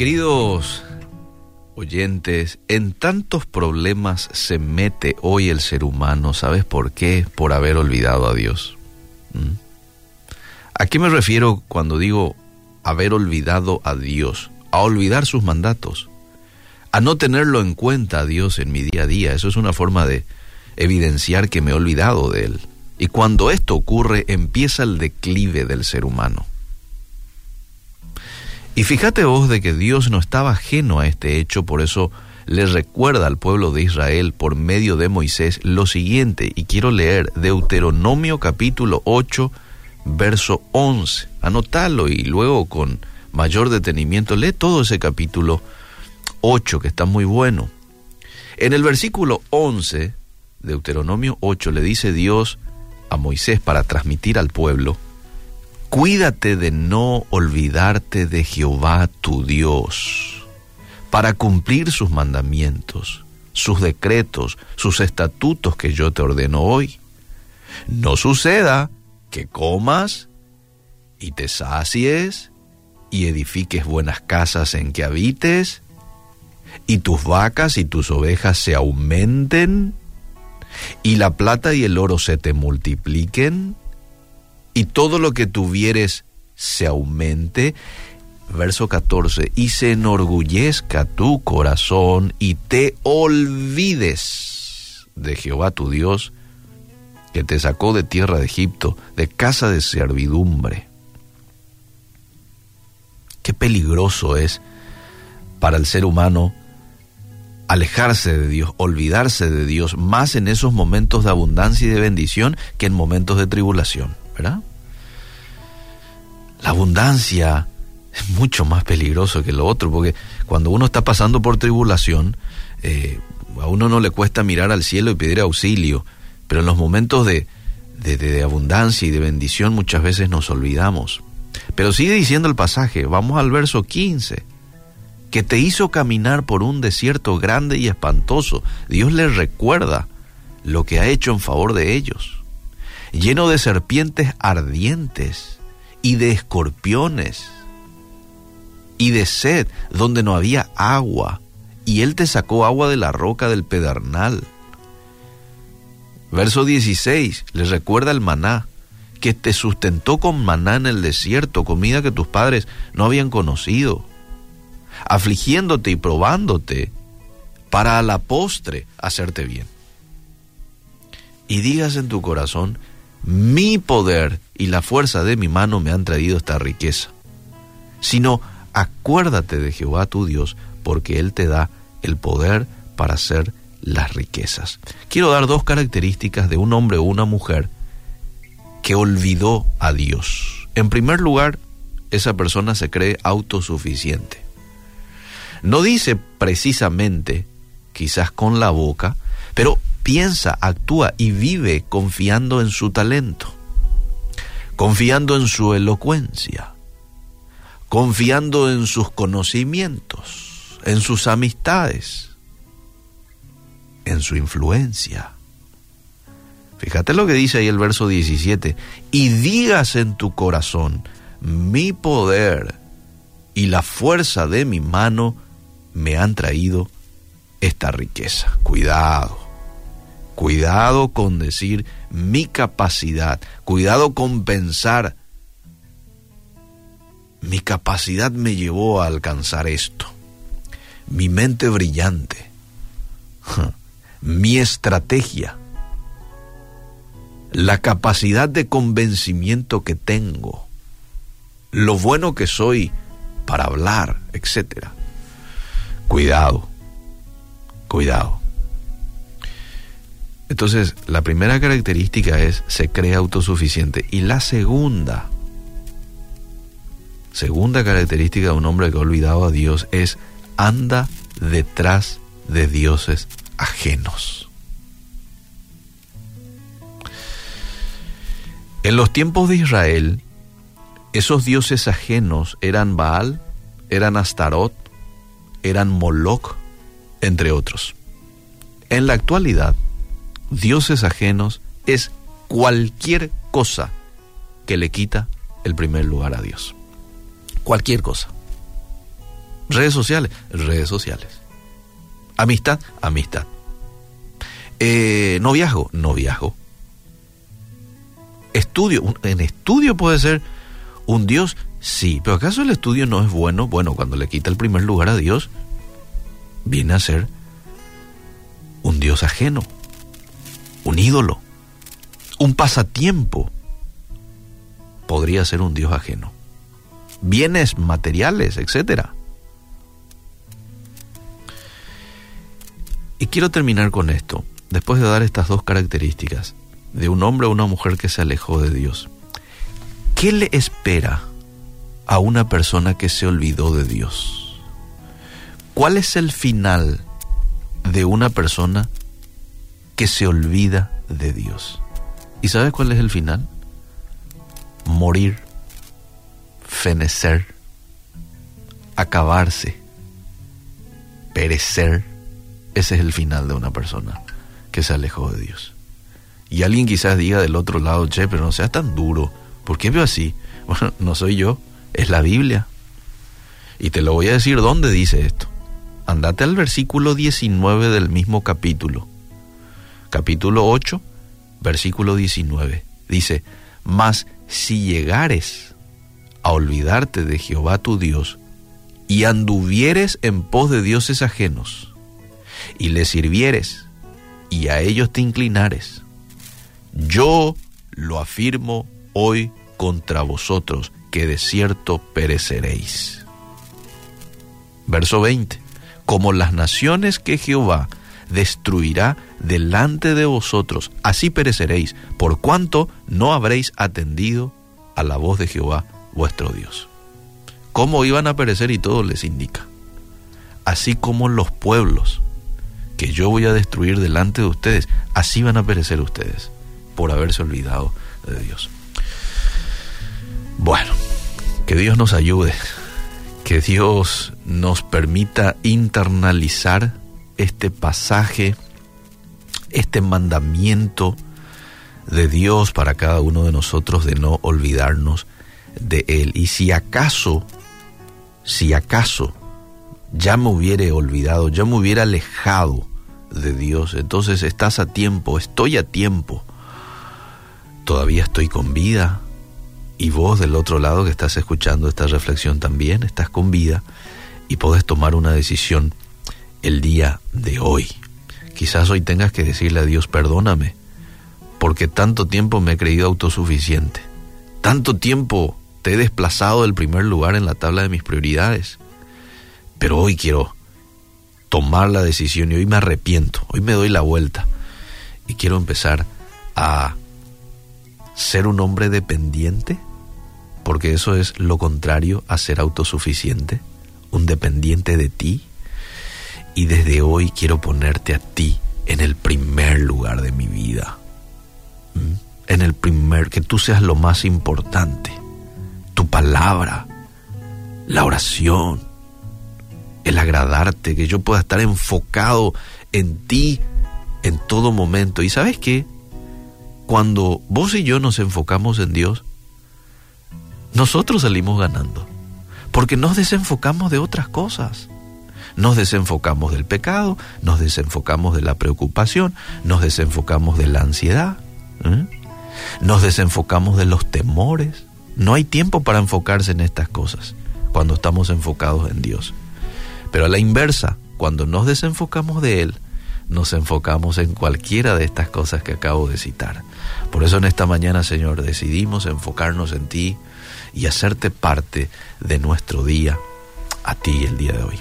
Queridos oyentes, en tantos problemas se mete hoy el ser humano, ¿sabes por qué? Por haber olvidado a Dios. ¿Mm? ¿A qué me refiero cuando digo haber olvidado a Dios? A olvidar sus mandatos, a no tenerlo en cuenta a Dios en mi día a día. Eso es una forma de evidenciar que me he olvidado de Él. Y cuando esto ocurre, empieza el declive del ser humano. Y fíjate vos de que Dios no estaba ajeno a este hecho, por eso le recuerda al pueblo de Israel por medio de Moisés lo siguiente, y quiero leer Deuteronomio capítulo 8, verso 11. Anotalo y luego con mayor detenimiento lee todo ese capítulo 8 que está muy bueno. En el versículo 11, Deuteronomio 8, le dice Dios a Moisés para transmitir al pueblo, Cuídate de no olvidarte de Jehová tu Dios, para cumplir sus mandamientos, sus decretos, sus estatutos que yo te ordeno hoy. No suceda que comas y te sacies y edifiques buenas casas en que habites, y tus vacas y tus ovejas se aumenten, y la plata y el oro se te multipliquen, y todo lo que tuvieres se aumente. Verso 14, y se enorgullezca tu corazón y te olvides de Jehová tu Dios, que te sacó de tierra de Egipto, de casa de servidumbre. Qué peligroso es para el ser humano alejarse de Dios, olvidarse de Dios, más en esos momentos de abundancia y de bendición que en momentos de tribulación. La abundancia es mucho más peligroso que lo otro, porque cuando uno está pasando por tribulación, eh, a uno no le cuesta mirar al cielo y pedir auxilio, pero en los momentos de, de, de abundancia y de bendición muchas veces nos olvidamos. Pero sigue diciendo el pasaje, vamos al verso 15, que te hizo caminar por un desierto grande y espantoso. Dios les recuerda lo que ha hecho en favor de ellos lleno de serpientes ardientes y de escorpiones y de sed donde no había agua, y él te sacó agua de la roca del pedernal. Verso 16, le recuerda el maná, que te sustentó con maná en el desierto, comida que tus padres no habían conocido, afligiéndote y probándote para a la postre hacerte bien. Y digas en tu corazón, mi poder y la fuerza de mi mano me han traído esta riqueza, sino acuérdate de Jehová tu Dios, porque Él te da el poder para hacer las riquezas. Quiero dar dos características de un hombre o una mujer que olvidó a Dios. En primer lugar, esa persona se cree autosuficiente. No dice precisamente, quizás con la boca, pero piensa, actúa y vive confiando en su talento, confiando en su elocuencia, confiando en sus conocimientos, en sus amistades, en su influencia. Fíjate lo que dice ahí el verso 17, y digas en tu corazón, mi poder y la fuerza de mi mano me han traído esta riqueza. Cuidado. Cuidado con decir mi capacidad. Cuidado con pensar mi capacidad me llevó a alcanzar esto. Mi mente brillante. Mi estrategia. La capacidad de convencimiento que tengo. Lo bueno que soy para hablar, etc. Cuidado. Cuidado. Entonces, la primera característica es se cree autosuficiente. Y la segunda, segunda característica de un hombre que ha olvidado a Dios es anda detrás de dioses ajenos. En los tiempos de Israel, esos dioses ajenos eran Baal, eran Astarot, eran Moloch, entre otros. En la actualidad, dioses ajenos es cualquier cosa que le quita el primer lugar a Dios. Cualquier cosa. Redes sociales, redes sociales. Amistad, amistad. Eh, noviazgo, noviazgo. Estudio, en estudio puede ser un Dios, sí, pero ¿acaso el estudio no es bueno? Bueno, cuando le quita el primer lugar a Dios, viene a ser un Dios ajeno, un ídolo, un pasatiempo. Podría ser un Dios ajeno. Bienes materiales, etcétera. Y quiero terminar con esto, después de dar estas dos características, de un hombre o una mujer que se alejó de Dios. ¿Qué le espera a una persona que se olvidó de Dios? ¿Cuál es el final de una persona que se olvida de Dios? ¿Y sabe cuál es el final? Morir, fenecer, acabarse, perecer ese es el final de una persona que se alejó de Dios. Y alguien quizás diga del otro lado, che, pero no seas tan duro. ¿Por qué veo así? Bueno, no soy yo, es la Biblia. Y te lo voy a decir dónde dice esto. Andate al versículo 19 del mismo capítulo. Capítulo 8, versículo 19. Dice, mas si llegares a olvidarte de Jehová tu Dios y anduvieres en pos de dioses ajenos, y le sirvieres y a ellos te inclinares, yo lo afirmo hoy contra vosotros, que de cierto pereceréis. Verso 20. Como las naciones que Jehová destruirá delante de vosotros, así pereceréis, por cuanto no habréis atendido a la voz de Jehová vuestro Dios. ¿Cómo iban a perecer? Y todo les indica. Así como los pueblos que yo voy a destruir delante de ustedes, así van a perecer ustedes por haberse olvidado de Dios. Bueno, que Dios nos ayude, que Dios nos permita internalizar este pasaje, este mandamiento de Dios para cada uno de nosotros de no olvidarnos de Él. Y si acaso, si acaso ya me hubiera olvidado, ya me hubiera alejado de Dios, entonces estás a tiempo, estoy a tiempo. Todavía estoy con vida. Y vos del otro lado que estás escuchando esta reflexión también, estás con vida y podés tomar una decisión el día de hoy. Quizás hoy tengas que decirle a Dios, perdóname, porque tanto tiempo me he creído autosuficiente. Tanto tiempo te he desplazado del primer lugar en la tabla de mis prioridades. Pero hoy quiero tomar la decisión y hoy me arrepiento, hoy me doy la vuelta y quiero empezar a ser un hombre dependiente, porque eso es lo contrario a ser autosuficiente, un dependiente de ti, y desde hoy quiero ponerte a ti en el primer lugar de mi vida, en el primer, que tú seas lo más importante, tu palabra, la oración, el agradarte, que yo pueda estar enfocado en ti en todo momento. Y sabes qué? Cuando vos y yo nos enfocamos en Dios, nosotros salimos ganando, porque nos desenfocamos de otras cosas. Nos desenfocamos del pecado, nos desenfocamos de la preocupación, nos desenfocamos de la ansiedad, ¿eh? nos desenfocamos de los temores. No hay tiempo para enfocarse en estas cosas cuando estamos enfocados en Dios. Pero a la inversa, cuando nos desenfocamos de Él, nos enfocamos en cualquiera de estas cosas que acabo de citar. Por eso en esta mañana, Señor, decidimos enfocarnos en ti y hacerte parte de nuestro día, a ti el día de hoy.